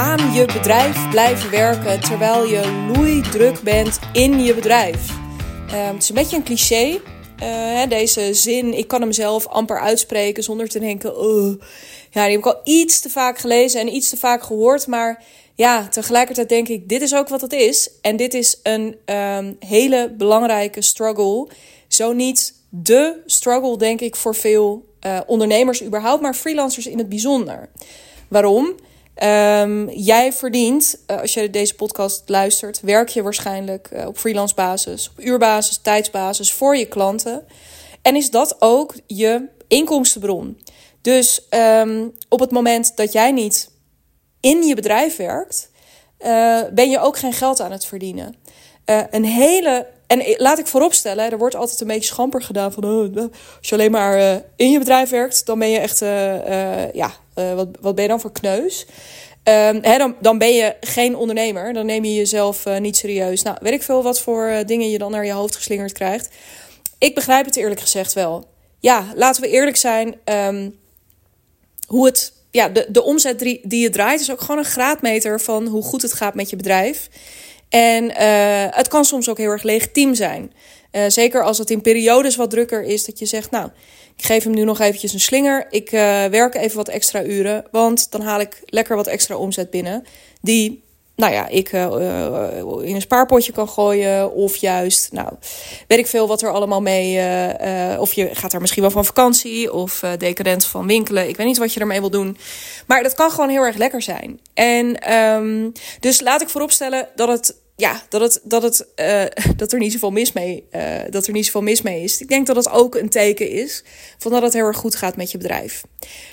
aan je bedrijf blijven werken terwijl je loeidruk bent in je bedrijf. Ehm, het is een beetje een cliché, uh, deze zin. Ik kan hem zelf amper uitspreken zonder te denken. ja, die heb ik al iets te vaak gelezen en iets te vaak gehoord. Maar ja, tegelijkertijd denk ik, dit is ook wat het is. En dit is een um, hele belangrijke struggle. Zo niet de struggle, denk ik, voor veel uh, ondernemers überhaupt, maar freelancers in het bijzonder. Waarom? Um, jij verdient, uh, als je deze podcast luistert, werk je waarschijnlijk uh, op freelance basis, op uurbasis, tijdsbasis voor je klanten. En is dat ook je inkomstenbron? Dus um, op het moment dat jij niet in je bedrijf werkt, uh, ben je ook geen geld aan het verdienen. een hele en laat ik vooropstellen, er wordt altijd een beetje schamper gedaan van oh, als je alleen maar in je bedrijf werkt, dan ben je echt, ja, wat, wat ben je dan voor kneus? Um, dan, dan ben je geen ondernemer, dan neem je jezelf niet serieus. Nou, weet ik veel wat voor dingen je dan naar je hoofd geslingerd krijgt. Ik begrijp het eerlijk gezegd wel. Ja, laten we eerlijk zijn. Um, hoe het, ja, de, de omzet die, je draait is ook gewoon een graadmeter van hoe goed het gaat met je bedrijf. En het kan soms ook heel erg legitiem zijn. Zeker als het in periodes wat drukker is, dat je zegt, nou, ik geef hem nu nog eventjes een slinger. Ik uh, werk even wat extra uren, want dan haal ik lekker wat extra omzet binnen. Die, nou ja, ik in een spaarpotje kan gooien. Of juist, nou, weet ik veel wat er allemaal mee. of je gaat er misschien wel van vakantie of decadent van winkelen. Ik weet niet wat je ermee wil doen. Maar dat kan gewoon heel erg lekker zijn. En um, dus laat ik vooropstellen dat het ja, dat, het, dat, het, uh, dat er niet zoveel mis mee, uh, dat er niet zoveel mis mee is. Ik denk dat dat ook een teken is van dat het heel erg goed gaat met je bedrijf.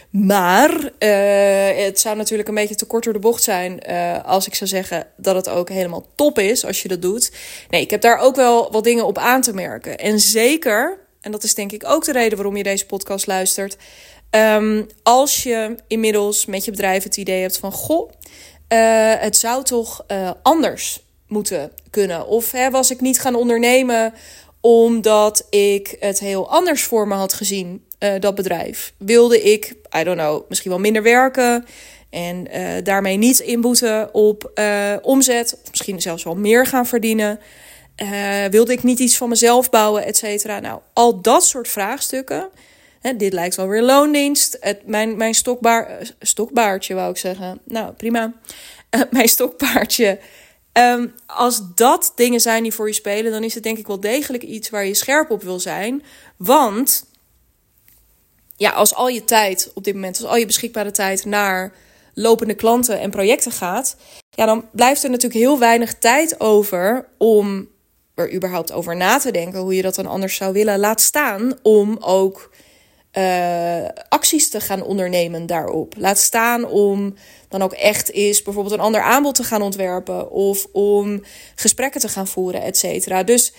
Maar uh, het zou natuurlijk een beetje te kort door de bocht zijn als ik zou zeggen dat het ook helemaal top is als je dat doet. Nee, ik heb daar ook wel wat dingen op aan te merken. En zeker, en dat is denk ik ook de reden waarom je deze podcast luistert. Um, als je inmiddels met je bedrijf het idee hebt van goh, het zou toch anders moeten kunnen? Of hè, was ik niet gaan ondernemen omdat ik het heel anders voor me had gezien, uh, dat bedrijf? Wilde ik, I don't know, misschien wel minder werken en uh, daarmee niet inboeten op uh, omzet, of misschien zelfs wel meer gaan verdienen? wilde ik niet iets van mezelf bouwen, et cetera? Nou, al dat soort vraagstukken. Hè, dit lijkt wel weer loondienst. Het, mijn mijn stokbaar, stokbaardje, wou ik zeggen. Nou, prima. mijn stokpaardje Um, als dat dingen zijn die voor je spelen, dan is het denk ik wel degelijk iets waar je scherp op wil zijn. Want ja, als al je tijd op dit moment, als al je beschikbare tijd naar lopende klanten en projecten gaat, ja, dan blijft er natuurlijk heel weinig tijd over om er überhaupt over na te denken hoe je dat dan anders zou willen. Laat staan om ook uh, acties te gaan ondernemen daarop. Laat staan om dan ook echt is bijvoorbeeld een ander aanbod te gaan ontwerpen of om gesprekken te gaan voeren, et cetera. Dus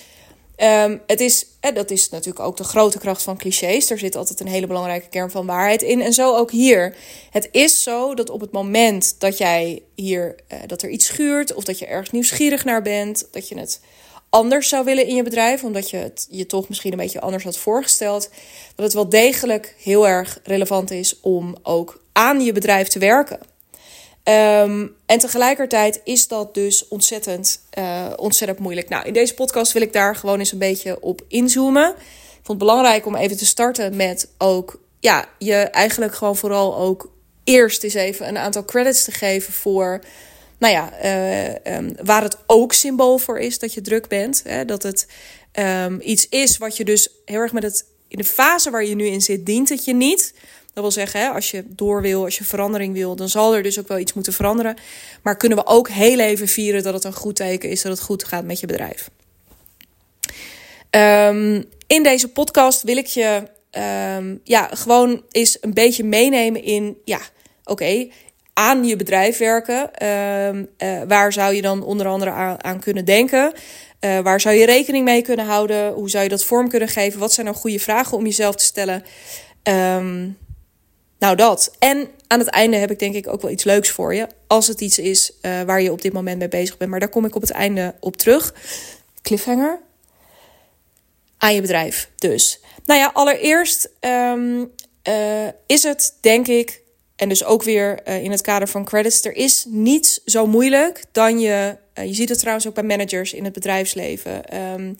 um, het is, eh, dat is natuurlijk ook de grote kracht van clichés. Er zit altijd een hele belangrijke kern van waarheid in. En zo ook hier. Het is zo dat op het moment dat jij hier, uh, dat er iets schuurt of dat je ergens nieuwsgierig naar bent, dat je het anders zou willen in je bedrijf, omdat je het je toch misschien een beetje anders had voorgesteld, dat het wel degelijk heel erg relevant is om ook aan je bedrijf te werken. Um, en tegelijkertijd is dat dus ontzettend, uh, ontzettend moeilijk. Nou, in deze podcast wil ik daar gewoon eens een beetje op inzoomen. Ik vond het belangrijk om even te starten met ook, ja, je eigenlijk gewoon vooral ook eerst eens even een aantal credits te geven voor nou ja, uh, um, waar het ook symbool voor is dat je druk bent. Hè, dat het um, iets is wat je dus heel erg met het. In de fase waar je nu in zit, dient het je niet. Dat wil zeggen, als je door wil, als je verandering wil, dan zal er dus ook wel iets moeten veranderen. Maar kunnen we ook heel even vieren dat het een goed teken is dat het goed gaat met je bedrijf. Um, in deze podcast wil ik je ja, gewoon eens een beetje meenemen in, ja, oké, aan je bedrijf werken. Uh, waar zou je dan onder andere aan, kunnen denken? Uh, waar zou je rekening mee kunnen houden? Hoe zou je dat vorm kunnen geven? Wat zijn nou goede vragen om jezelf te stellen? Um, nou, dat. En aan het einde heb ik denk ik ook wel iets leuks voor je. Als het iets is uh, waar je op dit moment mee bezig bent. Maar daar kom ik op het einde op terug. Cliffhanger. Aan je bedrijf dus. Nou ja, allereerst um, is het denk ik en dus ook weer in het kader van credits, er is niets zo moeilijk dan je. je ziet het trouwens ook bij managers in het bedrijfsleven. Ehm,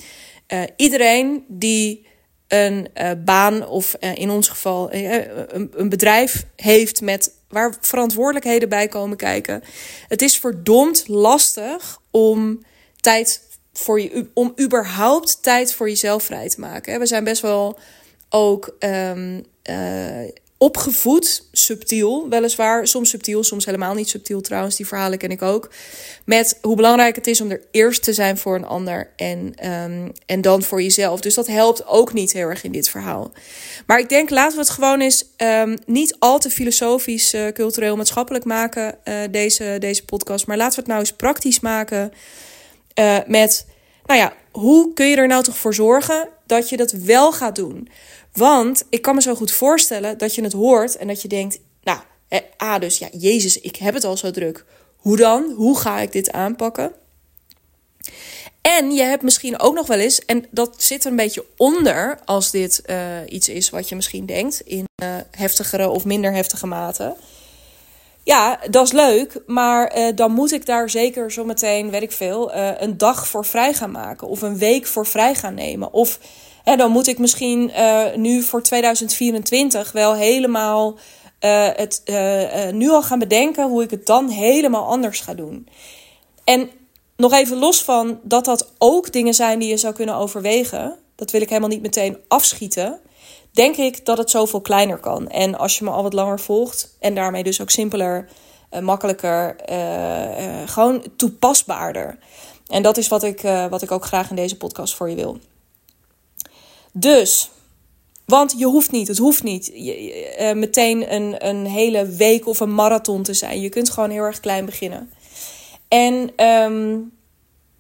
iedereen die een baan of in ons geval een, bedrijf heeft met waar verantwoordelijkheden bij komen kijken. Het is verdomd lastig om tijd voor je, om überhaupt tijd voor jezelf vrij te maken. We zijn best wel ook um, opgevoed, subtiel weliswaar. Soms subtiel, soms helemaal niet subtiel trouwens. Die verhalen ken ik ook. Met hoe belangrijk het is om er eerst te zijn voor een ander en, um, en dan voor jezelf. Dus dat helpt ook niet heel erg in dit verhaal. Maar ik denk, laten we het gewoon eens um, niet al te filosofisch, uh, cultureel, maatschappelijk maken, uh, deze, deze podcast. Maar laten we het nou eens praktisch maken uh, met, nou ja, hoe kun je er nou toch voor zorgen dat je dat wel gaat doen? Want ik kan me zo goed voorstellen dat je het hoort en dat je denkt, nou, ah, dus ja, Jezus, ik heb het al zo druk. Hoe dan? Hoe ga ik dit aanpakken? En je hebt misschien ook nog wel eens, en dat zit er een beetje onder als dit uh, iets is wat je misschien denkt in uh, heftigere of minder heftige mate. Ja, dat is leuk, maar uh, dan moet ik daar zeker zometeen, weet ik veel, een dag voor vrij gaan maken of een week voor vrij gaan nemen. Of en dan moet ik misschien uh, nu voor 2024 wel helemaal uh, het uh, nu al gaan bedenken hoe ik het dan helemaal anders ga doen. En nog even los van dat dat ook dingen zijn die je zou kunnen overwegen. Dat wil ik helemaal niet meteen afschieten. Denk ik dat het zoveel kleiner kan. En als je me al wat langer volgt en daarmee dus ook simpeler, makkelijker, gewoon toepasbaarder. En dat is wat ik, wat ik ook graag in deze podcast voor je wil. Dus, want je hoeft niet, het hoeft niet je, uh, meteen een, een hele week of een marathon te zijn. Je kunt gewoon heel erg klein beginnen. En um,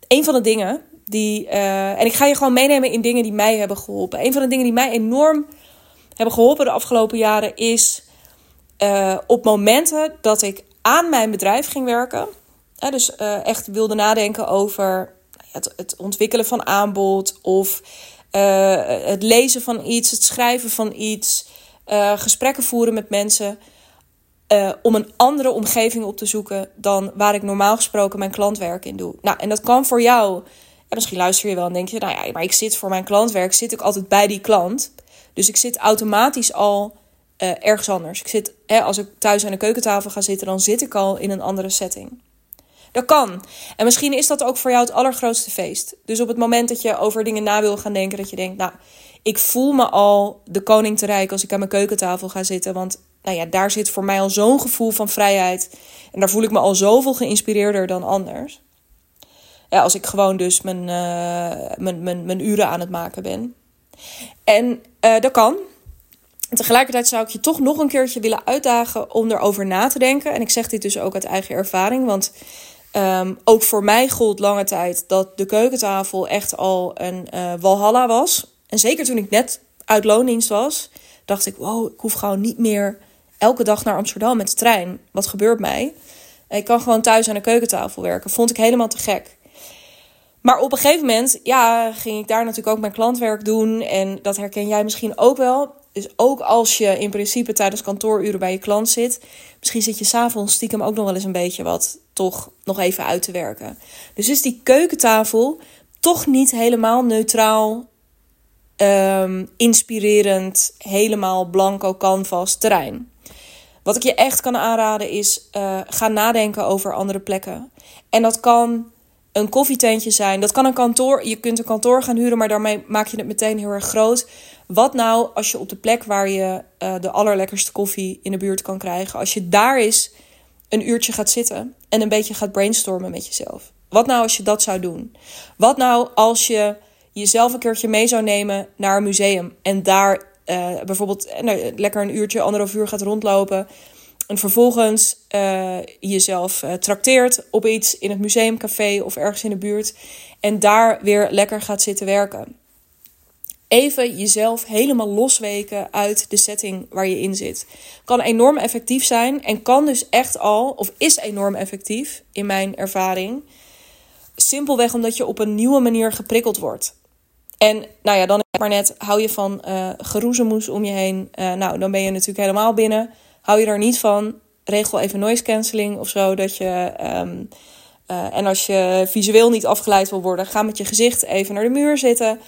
een van de dingen die. Uh, en ik ga je gewoon meenemen in dingen die mij hebben geholpen. Een van de dingen die mij enorm hebben geholpen de afgelopen jaren is. Uh, op momenten dat ik aan mijn bedrijf ging werken. dus echt wilde nadenken over het, het ontwikkelen van aanbod of uh, het lezen van iets, het schrijven van iets, uh, gesprekken voeren met mensen. Uh, om een andere omgeving op te zoeken dan waar ik normaal gesproken mijn klantwerk in doe. Nou, en dat kan voor jou. En misschien luister je wel en denk je, nou ja, maar ik zit voor mijn klantwerk, zit ik altijd bij die klant. Dus ik zit automatisch al ergens anders. Ik zit, hè, als ik thuis aan de keukentafel ga zitten, dan zit ik al in een andere setting. Dat kan. En misschien is dat ook voor jou het allergrootste feest. Dus op het moment dat je over dingen na wil gaan denken, dat je denkt, nou, ik voel me al de koning te rijk als ik aan mijn keukentafel ga zitten. Want nou ja, daar zit voor mij al zo'n gevoel van vrijheid. En daar voel ik me al zoveel geïnspireerder dan anders. Ja, als ik gewoon dus mijn, uh, mijn, mijn, mijn uren aan het maken ben. En uh, dat kan. En tegelijkertijd zou ik je toch nog een keertje willen uitdagen om erover na te denken. En ik zeg dit dus ook uit eigen ervaring. Want Um, ook voor mij gold lange tijd dat de keukentafel echt al een uh, walhalla was. En zeker toen ik net uit loondienst was, dacht ik: wow, ik hoef gewoon niet meer elke dag naar Amsterdam met de trein. Wat gebeurt mij? Ik kan gewoon thuis aan de keukentafel werken. Vond ik helemaal te gek. Maar op een gegeven moment, ja, ging ik daar natuurlijk ook mijn klantwerk doen. En dat herken jij misschien ook wel. Dus ook als je in principe tijdens kantooruren bij je klant zit, misschien zit je s'avonds stiekem ook nog wel eens een beetje wat toch nog even uit te werken. Dus is die keukentafel toch niet helemaal neutraal, um, inspirerend, helemaal blanco canvas terrein. Wat ik je echt kan aanraden is uh, ga nadenken over andere plekken. En dat kan een koffietentje zijn. Dat kan een kantoor. Je kunt een kantoor gaan huren, maar daarmee maak je het meteen heel erg groot. Wat nou als je op de plek waar je uh, de allerlekkerste koffie in de buurt kan krijgen, als je daar is een uurtje gaat zitten en een beetje gaat brainstormen met jezelf? Wat nou als je dat zou doen? Wat nou als je jezelf een keertje mee zou nemen naar een museum en daar uh, bijvoorbeeld nou, lekker een uurtje, anderhalf uur gaat rondlopen. En vervolgens jezelf trakteert op iets in het museumcafé of ergens in de buurt. En daar weer lekker gaat zitten werken. Even jezelf helemaal losweken uit de setting waar je in zit. Kan enorm effectief zijn en kan dus echt al, of is enorm effectief in mijn ervaring. Simpelweg omdat je op een nieuwe manier geprikkeld wordt. En nou ja, dan maar net, hou je van uh, geroezemoes om je heen. nou, dan ben je natuurlijk helemaal binnen hou je er niet van, regel even noise cancelling of zo. Dat je, ehm, eh, en als je visueel niet afgeleid wil worden, ga met je gezicht even naar de muur zitten.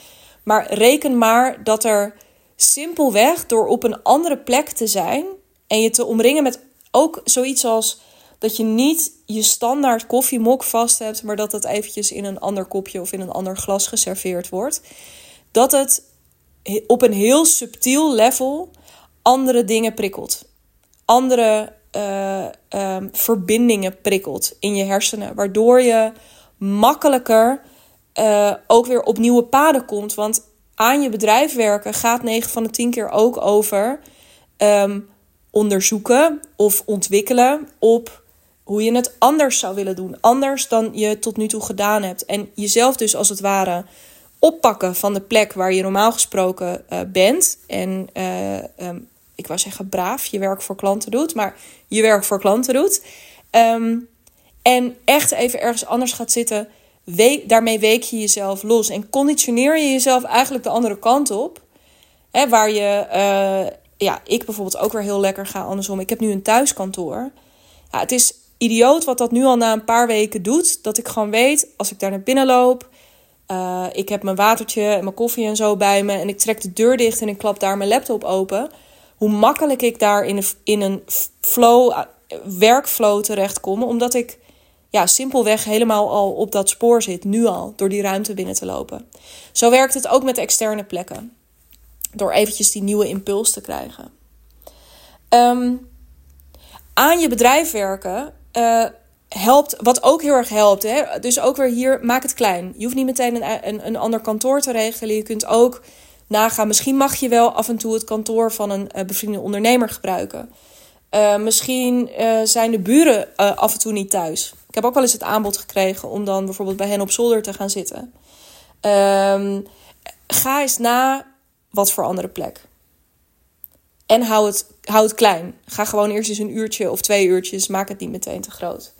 Maar reken maar dat er simpelweg door op een andere plek te zijn en je te omringen met ook zoiets als dat je niet je standaard koffiemok vast hebt, maar dat het eventjes in een ander kopje of in een ander glas geserveerd wordt. Dat het op een heel subtiel level andere dingen prikkelt. Andere uh, um, verbindingen prikkelt in je hersenen. Waardoor je makkelijker uh, ook weer op nieuwe paden komt. Want aan je bedrijf werken gaat 9 van de 10 keer ook over um, onderzoeken of ontwikkelen op hoe je het anders zou willen doen. Anders dan je tot nu toe gedaan hebt. En jezelf dus als het ware oppakken van de plek waar je normaal gesproken uh, bent. En uh, um, ik wou zeggen braaf, je werk voor klanten doet, maar je werk voor klanten doet. Um, en echt even ergens anders gaat zitten. Daarmee week je jezelf los en conditioneer je jezelf eigenlijk de andere kant op. Hè, waar je, uh, ja, ik bijvoorbeeld ook weer heel lekker ga andersom. Ik heb nu een thuiskantoor. Ja, het is idioot wat dat nu al na een paar weken doet. Dat ik gewoon weet, als ik daar naar binnen loop, uh, ik heb mijn watertje en mijn koffie en zo bij me. En ik trek de deur dicht en ik klap daar mijn laptop open hoe makkelijk ik daar in een, in een flow, eh, werkflow terechtkom. Omdat ik ja, simpelweg helemaal al op dat spoor zit, nu al, door die ruimte binnen te lopen. Zo werkt het ook met externe plekken. Door eventjes die nieuwe impuls te krijgen. Um, aan je bedrijf werken uh, helpt, wat ook heel erg helpt. Hè? Dus ook weer hier, maak het klein. Je hoeft niet meteen een, een, een ander kantoor te regelen. Je kunt ook nagaan. Misschien mag je wel af en toe het kantoor van een uh, bevriende ondernemer gebruiken. Uh, misschien zijn de buren af en toe niet thuis. Ik heb ook wel eens het aanbod gekregen om dan bijvoorbeeld bij hen op zolder te gaan zitten. Um, ga eens na wat voor andere plek. En hou het, hou klein. Ga gewoon eerst eens een uurtje of twee uurtjes. Maak het niet meteen te groot.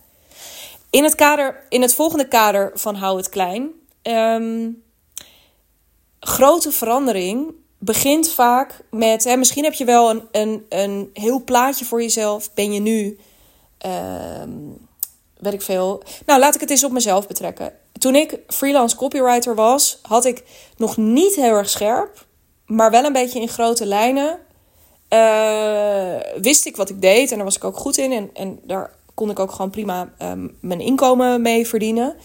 In het, kader, in het volgende kader van hou het klein. Um, grote verandering begint vaak met. Hè, misschien heb je wel een, een, een heel plaatje voor jezelf. Ben je nu. Uh, weet ik veel. Nou, laat ik het eens op mezelf betrekken. Toen ik freelance copywriter was, had ik nog niet heel erg scherp, maar wel een beetje in grote lijnen. Uh, wist ik wat ik deed en daar was ik ook goed in. En, en daar kon ik ook gewoon prima um, mijn inkomen mee verdienen.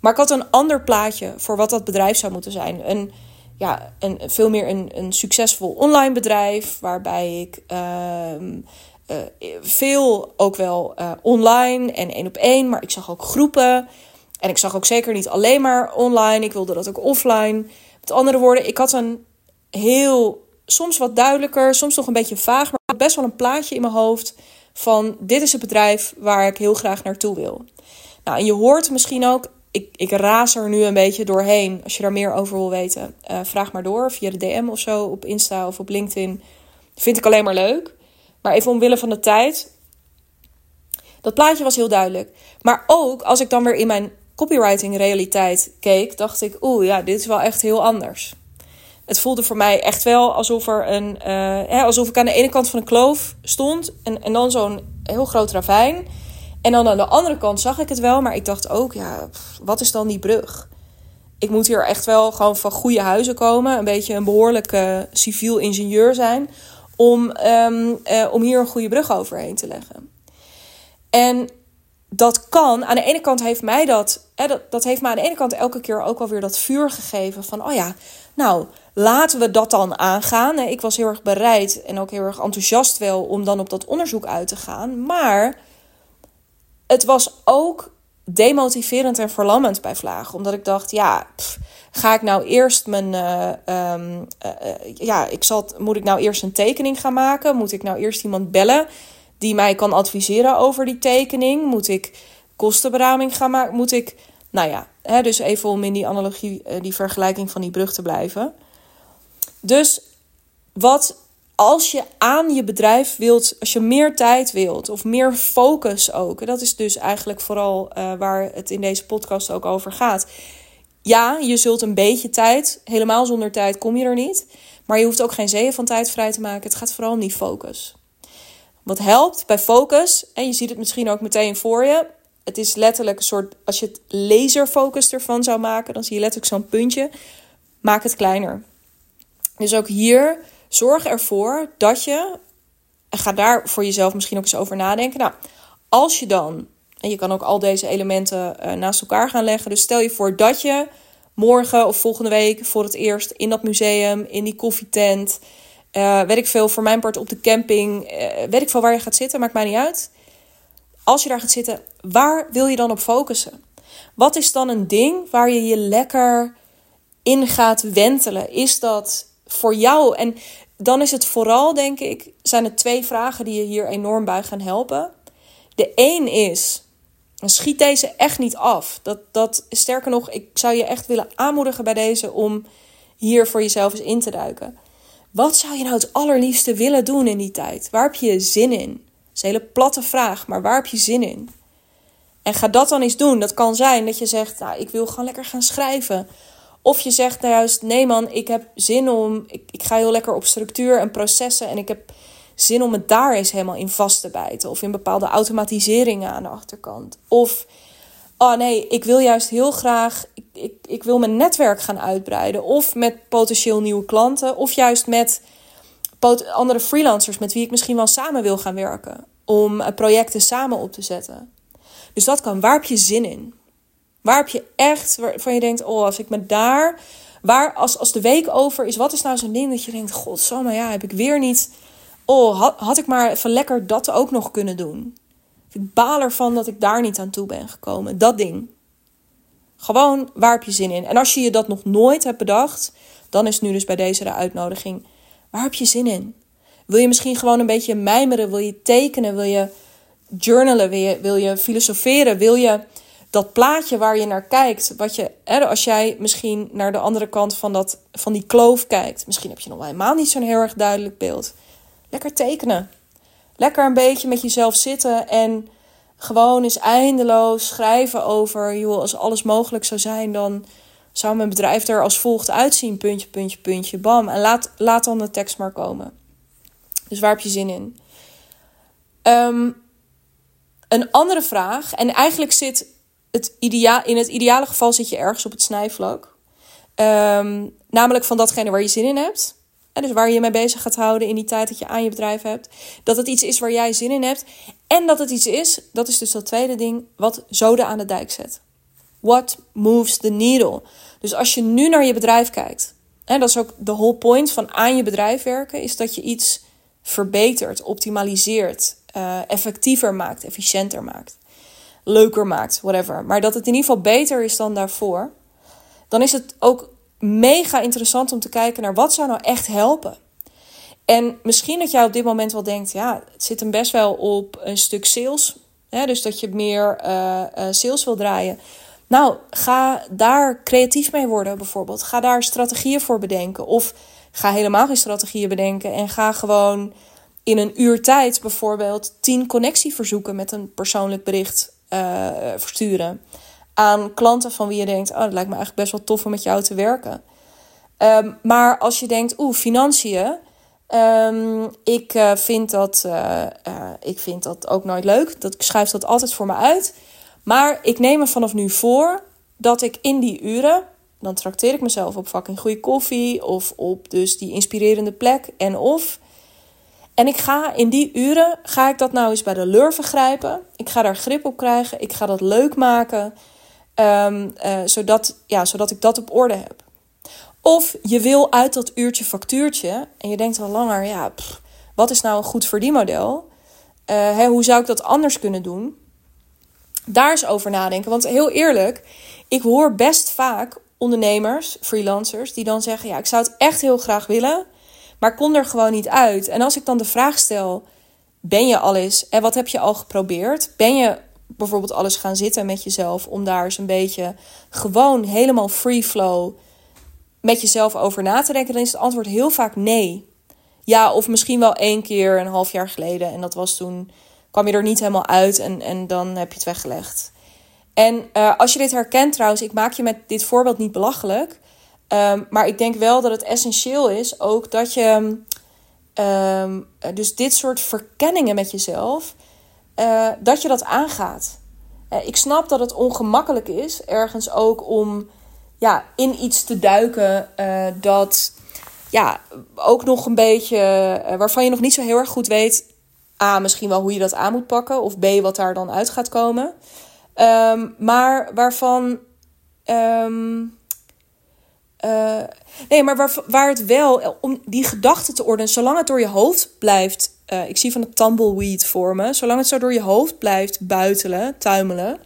Maar ik had een ander plaatje voor wat dat bedrijf zou moeten zijn. Een ja, een, veel meer een, een succesvol online bedrijf. Waarbij ik uh, uh, veel ook wel uh, online en één op één. Maar ik zag ook groepen. En ik zag ook zeker niet alleen maar online. Ik wilde dat ook offline. Met andere woorden, ik had een heel, soms wat duidelijker, soms nog een beetje vaag. Maar best wel een plaatje in mijn hoofd van dit is het bedrijf waar ik heel graag naartoe wil. Nou, en je hoort misschien ook ik, ik raas er nu een beetje doorheen. Als je daar meer over wil weten, uh, vraag maar door via de DM of zo op Insta of op LinkedIn. Vind ik alleen maar leuk. Maar even omwille van de tijd. Dat plaatje was heel duidelijk. Maar ook als ik dan weer in mijn copywriting realiteit keek, dacht ik, oeh ja, dit is wel echt heel anders. Het voelde voor mij echt wel alsof er een, hè, alsof ik aan de ene kant van een kloof stond en, en dan zo'n heel groot ravijn. En dan aan de andere kant zag ik het wel, maar ik dacht ook, ja, wat is dan die brug? Ik moet hier echt wel gewoon van goede huizen komen, een beetje een behoorlijke civiel ingenieur zijn, om, um, uh, om hier een goede brug overheen te leggen. En dat kan, aan de ene kant heeft mij dat, hè, dat, dat heeft me aan de ene kant elke keer ook wel weer dat vuur gegeven van, oh ja, nou, laten we dat dan aangaan. Ik was heel erg bereid en ook heel erg enthousiast wel om dan op dat onderzoek uit te gaan, maar het was ook demotiverend en verlammend bij vlagen. Omdat ik dacht, ja, ga ik nou eerst mijn. Uh, um, uh, ja, ik zal, moet ik nou eerst een tekening gaan maken? Moet ik nou eerst iemand bellen die mij kan adviseren over die tekening? Moet ik kostenberaming gaan maken? Moet ik. Nou ja, hè, dus even om in die analogie, die vergelijking van die brug te blijven. Dus wat als je aan je bedrijf wilt, als je meer tijd wilt of meer focus ook, dat is dus eigenlijk vooral uh, waar het in deze podcast ook over gaat. Ja, je zult een beetje tijd, helemaal zonder tijd kom je er niet, maar je hoeft ook geen zeeën van tijd vrij te maken. Het gaat vooral om die focus. Wat helpt bij focus, en je ziet het misschien ook meteen voor je. Het is letterlijk een soort, als je het laserfocus ervan zou maken, dan zie je letterlijk zo'n puntje. Maak het kleiner. Dus ook hier, zorg ervoor dat je, en ga daar voor jezelf misschien ook eens over nadenken. Nou, als je dan, en je kan ook al deze elementen uh, naast elkaar gaan leggen. Dus stel je voor dat je morgen of volgende week voor het eerst in dat museum, in die koffietent, uh, weet ik veel, voor mijn part op de camping, uh, weet ik veel waar je gaat zitten, maakt mij niet uit. Als je daar gaat zitten, waar wil je dan op focussen? Wat is dan een ding waar je je lekker in gaat wentelen? Is dat voor jou? En dan is het vooral, denk ik, zijn er twee vragen die je hier enorm bij gaan helpen. De één is, schiet deze echt niet af. Dat, dat, sterker nog, ik zou je echt willen aanmoedigen bij deze om hier voor jezelf eens in te duiken. Wat zou je nou het allerliefste willen doen in die tijd? Waar heb je zin in? Dat is een hele platte vraag, maar waar heb je zin in? En ga dat dan eens doen. Dat kan zijn dat je zegt, nou, ik wil gewoon lekker gaan schrijven. Of je zegt nou juist, nee man, ik heb zin om, ik, ik ga heel lekker op structuur en processen en ik heb zin om het daar eens helemaal in vast te bijten. Of in bepaalde automatiseringen aan de achterkant. Of, oh nee, ik wil juist heel graag, ik, ik, ik wil mijn netwerk gaan uitbreiden. Of met potentieel nieuwe klanten. Of juist met andere freelancers met wie ik misschien wel samen wil gaan werken. Om eh, projecten samen op te zetten. Dus dat kan. Waar heb je zin in? Waar heb je echt, waarvan je denkt, oh, als ik me daar, waar, als, als de week over is, wat is nou zo'n ding dat je denkt, godsamme, ja, heb ik weer niet, oh, had, had ik maar even lekker dat ook nog kunnen doen. Ik baal ervan dat ik daar niet aan toe ben gekomen. Dat ding. Gewoon, waar heb je zin in? En als je je dat nog nooit hebt bedacht, dan is nu dus bij deze de uitnodiging. Waar heb je zin in? Wil je misschien gewoon een beetje mijmeren? Wil je tekenen? Wil je journalen? Wil je, wil je filosoferen? Wil je dat plaatje waar je naar kijkt, wat je, hè, als jij misschien naar de andere kant van, dat, van die kloof kijkt, misschien heb je nog helemaal niet zo'n heel erg duidelijk beeld. Lekker tekenen. Lekker een beetje met jezelf zitten en gewoon eens eindeloos schrijven over, joh, als alles mogelijk zou zijn, dan zou mijn bedrijf er als volgt uitzien. Puntje, puntje, puntje, bam. En laat, laat dan de tekst maar komen. Dus waar heb je zin in? Um, een andere vraag, en eigenlijk zit het idea in het ideale geval zit je ergens op het snijvlak. Ehm, namelijk van datgene waar je zin in hebt. En dus waar je je mee bezig gaat houden in die tijd dat je aan je bedrijf hebt. Dat het iets is waar jij zin in hebt. En dat het iets is, dat is dus dat tweede ding, wat zoden aan de dijk zet. What moves the needle? Dus als je nu naar je bedrijf kijkt. En dat is ook de whole point van aan je bedrijf werken. Is dat je iets verbetert, optimaliseert, uh, effectiever maakt, efficiënter maakt leuker maakt, whatever. Maar dat het in ieder geval beter is dan daarvoor. Dan is het ook mega interessant om te kijken naar wat zou nou echt helpen. En misschien dat jij op dit moment wel denkt, ja, het zit hem best wel op een stuk sales. Hè, dus dat je meer uh, sales wil draaien. Nou, ga daar creatief mee worden bijvoorbeeld. Ga daar strategieën voor bedenken. Of ga helemaal geen strategieën bedenken en ga gewoon in een uur tijd bijvoorbeeld tien connectieverzoeken met een persoonlijk bericht uh, versturen aan klanten van wie je denkt: Oh, dat lijkt me eigenlijk best wel tof om met jou te werken. Um, maar als je denkt: Oeh, financiën. Um, ik, uh, vind dat, uh, ik vind dat ook nooit leuk. Dat, ik schrijf dat altijd voor me uit. Maar ik neem me vanaf nu voor dat ik in die uren. Dan trakteer ik mezelf op fucking goede koffie. Of op dus die inspirerende plek. En of en ik ga in die uren, ga ik dat nou eens bij de lurven grijpen. Ik ga daar grip op krijgen. Ik ga dat leuk maken. Um, uh, zodat, ja, zodat ik dat op orde heb. Of je wil uit dat uurtje factuurtje. En je denkt al langer, ja, wat is nou een goed verdienmodel? Hè, hoe zou ik dat anders kunnen doen? Daar eens over nadenken. Want heel eerlijk, ik hoor best vaak ondernemers, freelancers, die dan zeggen: Ja, ik zou het echt heel graag willen. Maar kon er gewoon niet uit. En als ik dan de vraag stel: ben je alles en wat heb je al geprobeerd? Ben je bijvoorbeeld alles gaan zitten met jezelf om daar eens een beetje gewoon helemaal free flow met jezelf over na te denken? Dan is het antwoord heel vaak nee. Ja, of misschien wel één keer een half jaar geleden. En dat was toen, kwam je er niet helemaal uit en, en dan heb je het weggelegd. En uh, als je dit herkent trouwens, ik maak je met dit voorbeeld niet belachelijk. Um, maar ik denk wel dat het essentieel is ook dat je Ehm, dus dit soort verkenningen met jezelf, uh, dat je dat aangaat. Uh, ik snap dat het ongemakkelijk is, ergens ook om ja, in iets te duiken uh, dat ja, ook nog een beetje, waarvan je nog niet zo heel erg goed weet, A, misschien wel hoe je dat aan moet pakken, of B, wat daar dan uit gaat komen. Maar waarvan. Uh, nee, maar waar, waar het wel om die gedachten te ordenen, zolang het door je hoofd blijft. Uh, ik zie van het tumbleweed vormen. Zolang het zo door je hoofd blijft buitelen, tuimelen.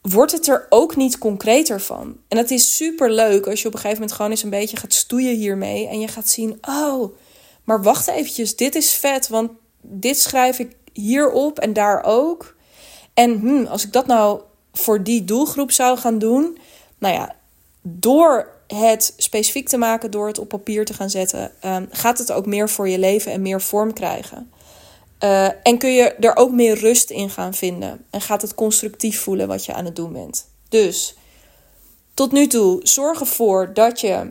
Wordt het er ook niet concreter van. En het is super leuk als je op een gegeven moment gewoon eens een beetje gaat stoeien hiermee. En je gaat zien: oh, maar wacht eventjes, dit is vet. Want dit schrijf ik hierop en daar ook. En hmm, als ik dat nou voor die doelgroep zou gaan doen. Nou ja, door het specifiek te maken, door het op papier te gaan zetten, um, gaat het ook meer voor je leven en meer vorm krijgen. Uh, en kun je er ook meer rust in gaan vinden. En gaat het constructief voelen wat je aan het doen bent. Dus tot nu toe, zorg ervoor dat je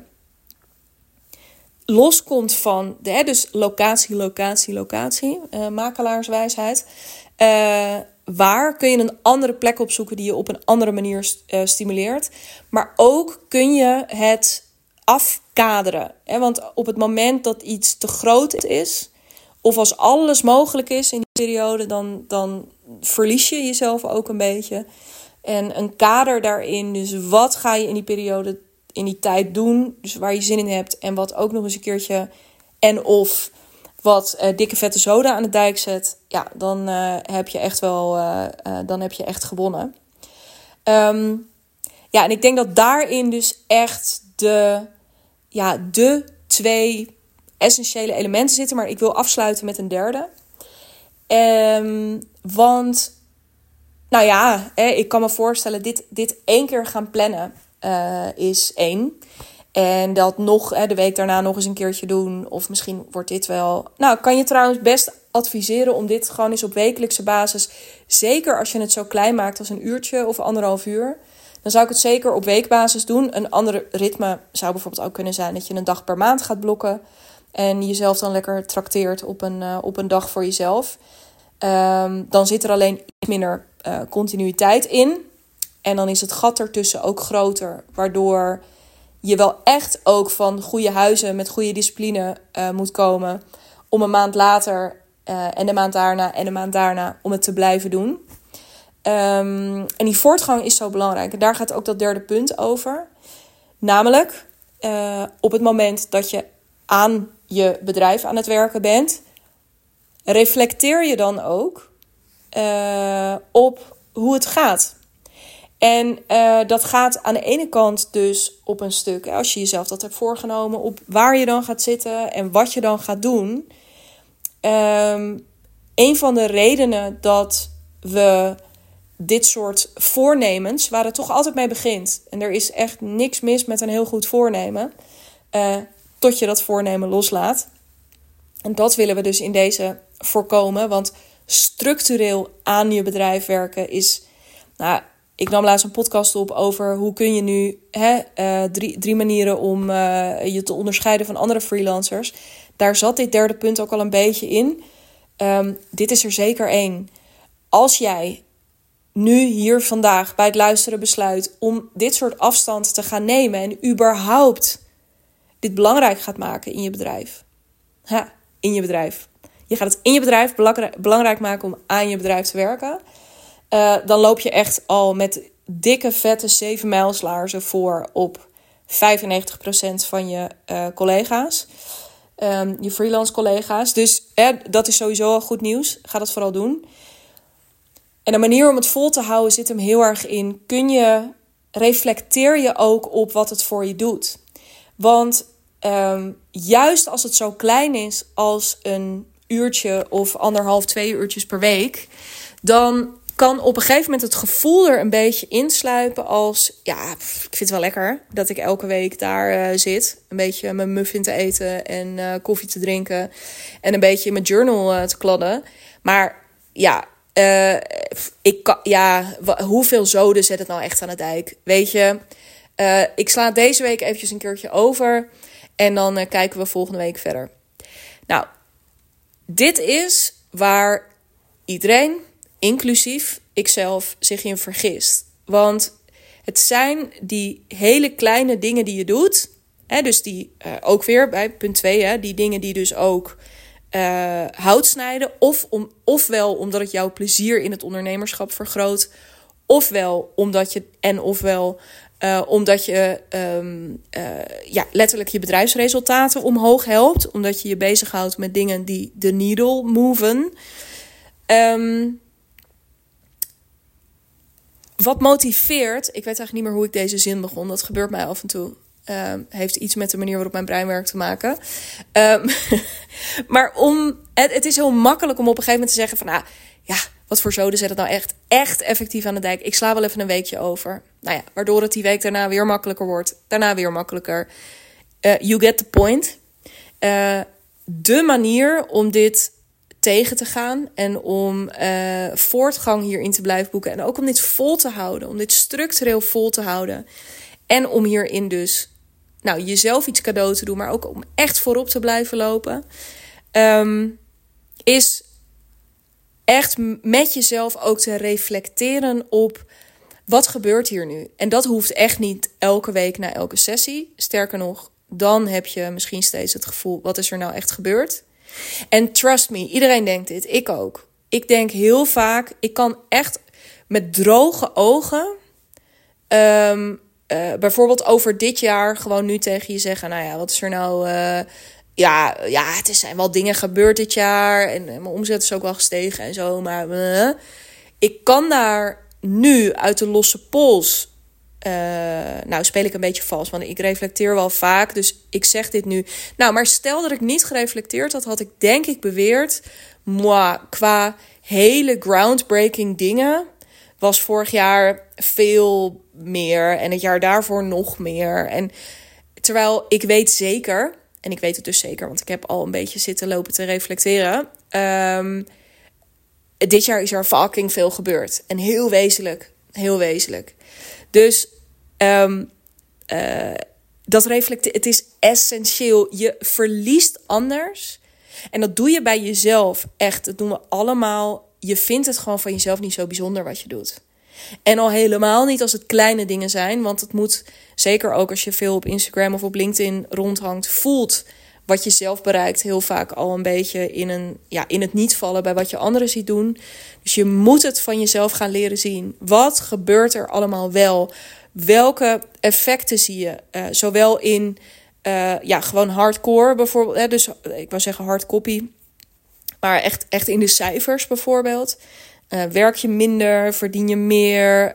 loskomt van de, hè, dus locatie, locatie, locatie, uh, makelaarswijsheid. Uh, waar kun je een andere plek opzoeken die je op een andere manier uh, stimuleert. Maar ook kun je het afkaderen. Hè? Want op het moment dat iets te groot is, of als alles mogelijk is in die periode, dan, dan verlies je jezelf ook een beetje. En een kader daarin, dus wat ga je in die periode, in die tijd doen, dus waar je zin in hebt en wat ook nog eens een keertje en of wat uh, dikke vette soda aan de dijk zet, ja, dan uh, heb je echt wel, uh, dan heb je echt gewonnen. Um, ja, en ik denk dat daarin dus echt de, ja, de twee essentiële elementen zitten. Maar ik wil afsluiten met een derde. Um, want, nou ja, ik kan me voorstellen, dit, dit één keer gaan plannen is één. En dat nog hè, de week daarna nog eens een keertje doen. Of misschien wordt dit wel. Nou, kan je trouwens best adviseren om dit gewoon eens op wekelijkse basis. Zeker als je het zo klein maakt als een uurtje of anderhalf uur. Dan zou ik het zeker op weekbasis doen. Een andere ritme zou bijvoorbeeld ook kunnen zijn dat je een dag per maand gaat blokken. En jezelf dan lekker trakteert op een, uh, op een dag voor jezelf. Um, dan zit er alleen iets minder uh, continuïteit in. En dan is het gat ertussen ook groter. Waardoor je wel echt ook van goede huizen met goede discipline uh, moet komen. Om een maand later uh, en de maand daarna en de maand daarna om het te blijven doen. Um, en die voortgang is zo belangrijk. En daar gaat ook dat derde punt over. Namelijk, uh, op het moment dat je aan je bedrijf aan het werken bent, reflecteer je dan ook op hoe het gaat. En uh, dat gaat aan de ene kant dus op een stuk, als je jezelf dat hebt voorgenomen, op waar je dan gaat zitten en wat je dan gaat doen. Um, een van de redenen dat we dit soort voornemens, waar het toch altijd mee begint, en er is echt niks mis met een heel goed voornemen, uh, tot je dat voornemen loslaat. En dat willen we dus in deze voorkomen, want structureel aan je bedrijf werken is. Nou, ik nam laatst een podcast op over hoe kun je nu hè, uh, drie, drie manieren om uh, je te onderscheiden van andere freelancers. Daar zat dit derde punt ook al een beetje in. Um, dit is er zeker één. Als jij nu hier vandaag bij het luisteren besluit om dit soort afstand te gaan nemen en überhaupt dit belangrijk gaat maken in je bedrijf. In je bedrijf. Je gaat het in je bedrijf belangrijk maken om aan je bedrijf te werken. Uh, dan loop je echt al met dikke, vette 7 mijlslaarzen voor op 95% van je uh, collega's. Um, je freelance collega's. Dus eh, dat is sowieso al goed nieuws. Ga dat vooral doen. En de manier om het vol te houden zit hem heel erg in. Kun je, reflecteer je ook op wat het voor je doet. Want um, juist als het zo klein is als een uurtje of anderhalf, twee uurtjes per week, dan kan op een gegeven moment het gevoel er een beetje insluipen als... Ja, ik vind het wel lekker dat ik elke week daar uh, zit. Een beetje mijn muffin te eten en uh, koffie te drinken. En een beetje mijn journal uh, te kladden. Maar ja, ik ja, hoeveel zoden zet het nou echt aan de dijk? Weet je, ik sla deze week eventjes een keertje over... En dan kijken we volgende week verder. Nou, dit is waar iedereen, inclusief ikzelf, zich in vergist. Want het zijn die hele kleine dingen die je doet. Hè, dus die uh, ook weer bij punt 2, die dingen die dus ook uh, hout snijden. Of om, ofwel omdat het jouw plezier in het ondernemerschap vergroot. Ofwel omdat je, en ofwel uh, omdat je uh, ja, letterlijk je bedrijfsresultaten omhoog helpt. Omdat je je bezighoudt met dingen die de needle moven. Um, wat motiveert, ik weet eigenlijk niet meer hoe ik deze zin begon. Dat gebeurt mij af en toe. Um, heeft iets met de manier waarop mijn brein werkt te maken. Um, maar om, het, is heel makkelijk om op een gegeven moment te zeggen van... Ah, ja, wat voor zoden zet het nou echt, echt effectief aan de dijk. Ik sla wel even een weekje over. Nou ja, waardoor het die week daarna weer makkelijker wordt. Daarna weer makkelijker. Uh, you get the point. Uh, de manier om dit tegen te gaan en om uh, voortgang hierin te blijven boeken. En ook om dit vol te houden, om dit structureel vol te houden. En om hierin dus nou, jezelf iets cadeau te doen, maar ook om echt voorop te blijven lopen. Um, is echt met jezelf ook te reflecteren op wat gebeurt hier nu. En dat hoeft echt niet elke week na elke sessie. Sterker nog, dan heb je misschien steeds het gevoel: wat is er nou echt gebeurd? En trust me, iedereen denkt dit, ik ook. Ik denk heel vaak, ik kan echt met droge ogen. Um, uh, bijvoorbeeld over dit jaar gewoon nu tegen je zeggen: Nou ja, wat is er nou. Uh, ja, ja, het zijn wel dingen gebeurd dit jaar. En, mijn omzet is ook wel gestegen en zo. Maar uh, ik kan daar nu uit de losse pols. Nou, speel ik een beetje vals, want ik reflecteer wel vaak. Dus ik zeg dit nu. Nou, maar stel dat ik niet gereflecteerd had, had ik denk ik beweerd. Moi, qua hele groundbreaking dingen was vorig jaar veel meer en het jaar daarvoor nog meer. En terwijl ik weet zeker, en ik weet het dus zeker, want ik heb al een beetje zitten lopen te reflecteren. Um, dit jaar is er fucking veel gebeurd. En heel wezenlijk. Heel wezenlijk. Dus um, uh, dat reflecteert. Het is essentieel. Je verliest anders. En dat doe je bij jezelf echt. Dat doen we allemaal. Je vindt het gewoon van jezelf niet zo bijzonder wat je doet. En al helemaal niet als het kleine dingen zijn. Want het moet, zeker ook als je veel op Instagram of op LinkedIn rondhangt, voelt wat je zelf bereikt heel vaak al een beetje in, een, ja, in het niet vallen bij wat je anderen ziet doen. Dus je moet het van jezelf gaan leren zien. Wat gebeurt er allemaal wel? Welke effecten zie je? Uh, zowel in uh, ja, gewoon hardcore bijvoorbeeld. Hè, dus ik wou zeggen hard copy. Maar echt, echt in de cijfers bijvoorbeeld. Werk je minder? Verdien je meer?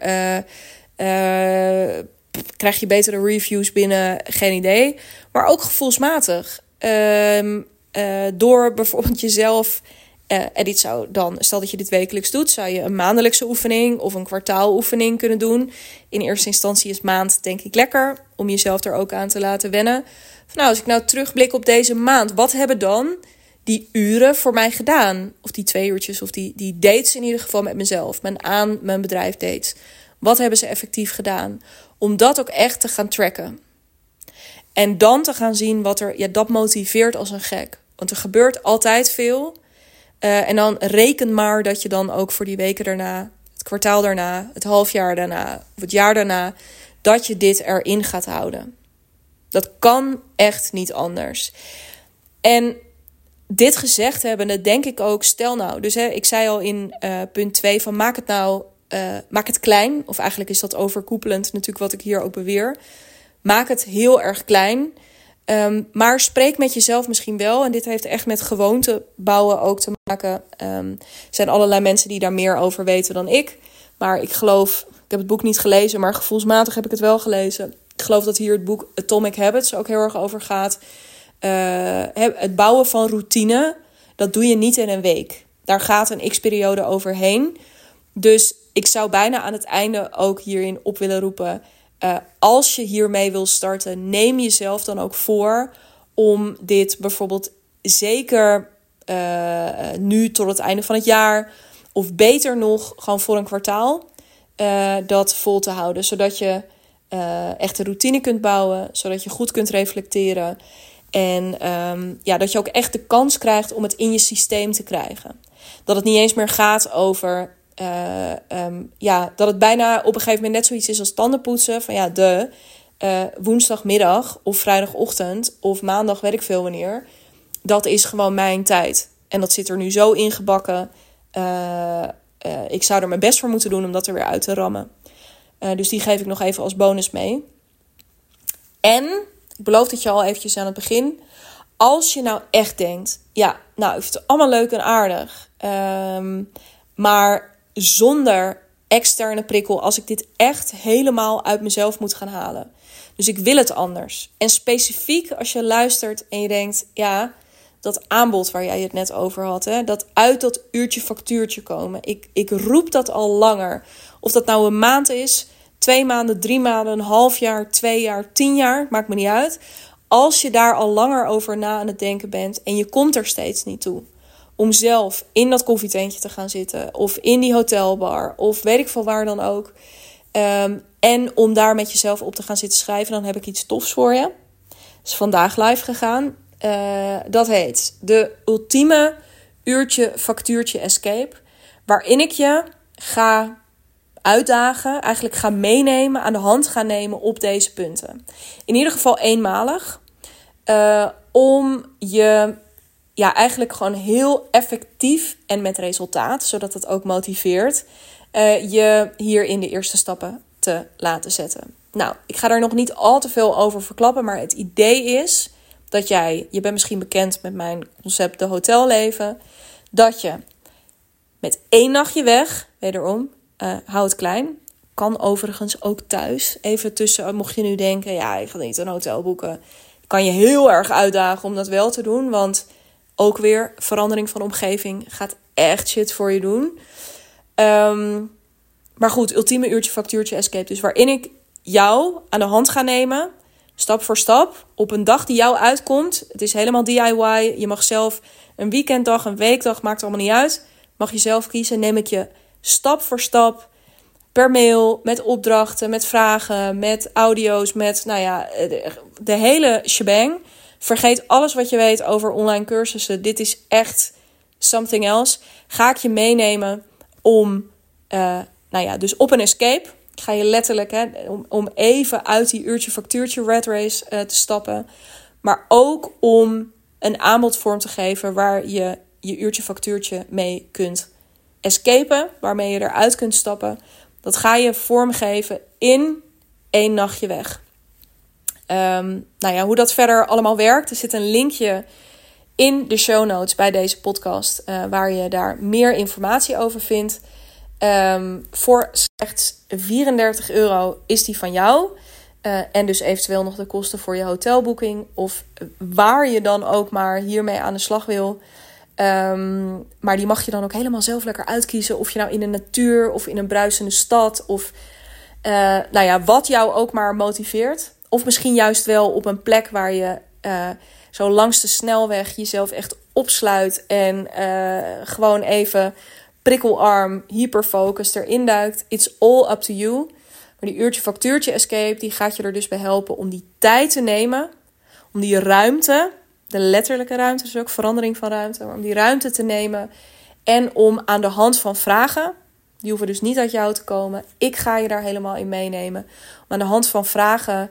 Krijg je betere reviews binnen? Geen idee. Maar ook gevoelsmatig. Ehm, door bijvoorbeeld jezelf. En dit zou dan, stel dat je dit wekelijks doet, zou je een maandelijkse oefening of een kwartaaloefening kunnen doen. In eerste instantie is maand denk ik lekker om jezelf er ook aan te laten wennen. Van, nou, als ik nou terugblik op deze maand, wat hebben dan die uren voor mij gedaan. Of die twee uurtjes, of die, die dates in ieder geval met mezelf. Mijn aan mijn bedrijf dates. Wat hebben ze effectief gedaan? Om dat ook echt te gaan tracken. En dan te gaan zien wat er. Ja, dat motiveert als een gek. Want er gebeurt altijd veel. Uh, en dan reken maar dat je dan ook voor die weken daarna, het kwartaal daarna, het halfjaar daarna, of het jaar daarna, dat je dit erin gaat houden. Dat kan echt niet anders. En dit gezegd hebbende, denk ik ook, stel nou, dus hè, ik zei al in uh, punt 2 van maak het nou, uh, maak het klein. Of eigenlijk is dat overkoepelend natuurlijk wat ik hier ook beweer. Maak het heel erg klein. Um, maar spreek met jezelf misschien wel. En dit heeft echt met gewoonte bouwen ook te maken. Um, er zijn allerlei mensen die daar meer over weten dan ik. Maar ik geloof, ik heb het boek niet gelezen, maar gevoelsmatig heb ik het wel gelezen. Ik geloof dat hier het boek Atomic Habits ook heel erg over gaat. Uh, het bouwen van routine, dat doe je niet in een week. Daar gaat een x-periode overheen. Dus ik zou bijna aan het einde ook hierin op willen roepen. Uh, als je hiermee wil starten, neem jezelf dan ook voor om dit bijvoorbeeld zeker uh, nu tot het einde van het jaar, of beter nog, gewoon voor een kwartaal, uh, dat vol te houden. Zodat je echt een routine kunt bouwen, zodat je goed kunt reflecteren En ehm, ja, dat je ook echt de kans krijgt om het in je systeem te krijgen. Dat het niet eens meer gaat over. Uh, um, ja, dat het bijna op een gegeven moment net zoiets is als tandenpoetsen. Van ja, de uh, woensdagmiddag of vrijdagochtend of maandag, weet ik veel wanneer. Dat is gewoon mijn tijd. En dat zit er nu zo ingebakken. Uh, ik zou er mijn best voor moeten doen om dat er weer uit te rammen. dus die geef ik nog even als bonus mee. En, ik beloof dat je al eventjes aan het begin. Als je nou echt denkt, ja, nou, ik het allemaal leuk en aardig. Um, maar zonder externe prikkel, als ik dit echt helemaal uit mezelf moet gaan halen. Dus ik wil het anders. En specifiek als je luistert en je denkt, ja, dat aanbod waar jij het net over had, hè, dat uit dat uurtje factuurtje komen. Ik, ik roep dat al langer. Of dat nou een maand is, twee maanden, drie maanden, een half jaar, twee jaar, tien jaar, maakt me niet uit. Als je daar al langer over na aan het denken bent en je komt er steeds niet toe om zelf in dat koffietentje te gaan zitten of in die hotelbar of weet ik veel waar dan ook. Ehm, en om daar met jezelf op te gaan zitten schrijven, dan heb ik iets tofs voor je. is vandaag live gegaan. Uh, dat heet de ultieme uurtje factuurtje escape. Waarin ik je ga uitdagen, eigenlijk ga meenemen, aan de hand gaan nemen op deze punten. In ieder geval eenmalig. Uh, om je ja, eigenlijk gewoon heel effectief en met resultaat, zodat het ook motiveert, uh, je hier in de eerste stappen te laten zetten. Nou, ik ga daar nog niet al te veel over verklappen, maar het idee is dat jij, je bent misschien bekend met mijn concept de hotelleven, dat je met één nachtje weg, wederom, uh, hou het klein. Kan overigens ook thuis. Even tussen, mocht je nu denken, ja, ik ga niet een hotel boeken. Kan je heel erg uitdagen om dat wel te doen. Want ook weer verandering van omgeving gaat echt shit voor je doen. Um, maar goed, ultieme uurtje factuurtje escape. Dus waarin ik jou aan de hand ga nemen, stap voor stap, op een dag die jou uitkomt. Het is helemaal DIY. Je mag zelf een weekenddag, een weekdag, maakt allemaal niet uit. Mag je zelf kiezen. Neem ik je stap voor stap per mail, met opdrachten, met vragen, met audio's, met nou ja, de, hele shebang. Vergeet alles wat je weet over online cursussen. Dit is echt something else. Ga ik je meenemen om, uh, nou ja, dus op een escape. Ga je letterlijk, hè, om, om even uit die uurtje factuurtje red race uh, te stappen. Maar ook om een aanbod vorm te geven waar je je uurtje factuurtje mee kunt escapen, waarmee je eruit kunt stappen. Dat ga je vormgeven in één nachtje weg. Um, nou ja, hoe dat verder allemaal werkt, er zit een linkje in de show notes bij deze podcast, uh, waar je daar meer informatie over vindt. Um, voor slechts 34 euro is die van jou. Uh, en dus eventueel nog de kosten voor je hotelboeking. Of waar je dan ook maar hiermee aan de slag wil. Um, maar die mag je dan ook helemaal zelf lekker uitkiezen. Of je nou in de natuur of in een bruisende stad. Of uh, nou ja, wat jou ook maar motiveert. Of misschien juist wel op een plek waar je uh, zo langs de snelweg jezelf echt opsluit. En uh, gewoon even prikkelarm, hyperfocus erin duikt. It's all up to you. Maar die uurtje factuurtje escape, die gaat je er dus bij helpen om die tijd te nemen. Om die ruimte de letterlijke ruimte, dus ook verandering van ruimte, om die ruimte te nemen en om aan de hand van vragen, die hoeven dus niet uit jou te komen, ik ga je daar helemaal in meenemen, om aan de hand van vragen,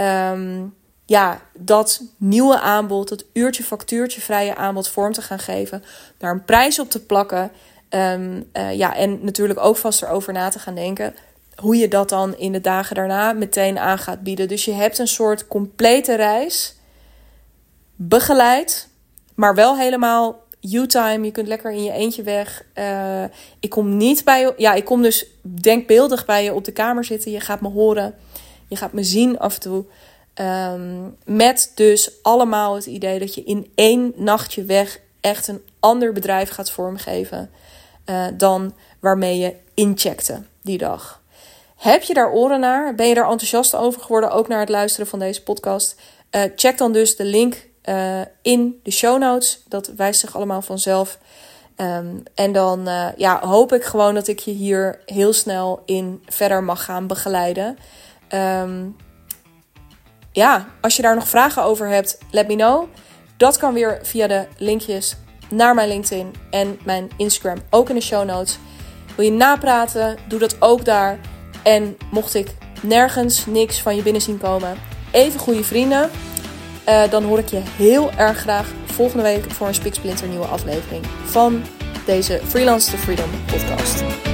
um, ja, dat nieuwe aanbod, dat uurtje factuurtje vrije aanbod vorm te gaan geven, daar een prijs op te plakken, um, uh, ja, en natuurlijk ook vast erover na te gaan denken hoe je dat dan in de dagen daarna meteen aan gaat bieden. Dus je hebt een soort complete reis begeleid, maar wel helemaal you-time. Je kunt lekker in je eentje weg. Uh, ik kom niet bij je. Ja, ik kom dus denkbeeldig bij je op de kamer zitten. Je gaat me horen. Je gaat me zien af en toe. Um, met dus allemaal het idee dat je in één nachtje weg echt een ander bedrijf gaat vormgeven. Uh, dan waarmee je incheckte die dag. Heb je daar oren naar? Ben je daar enthousiast over geworden? Ook naar het luisteren van deze podcast? Uh, check dan dus de link uh, in de show notes. Dat wijst zich allemaal vanzelf. Um, en dan ja, hoop ik gewoon dat ik je hier heel snel in verder mag gaan begeleiden. Um, ja, als je daar nog vragen over hebt, let me know. Dat kan weer via de linkjes naar mijn LinkedIn en mijn Instagram, ook in de show notes. Wil je napraten? Doe dat ook daar. En mocht ik nergens niks van je binnen zien komen, even goede vrienden. Uh, dan hoor ik je heel erg graag volgende week voor een Spiksplinter nieuwe aflevering van deze Freelance to Freedom podcast.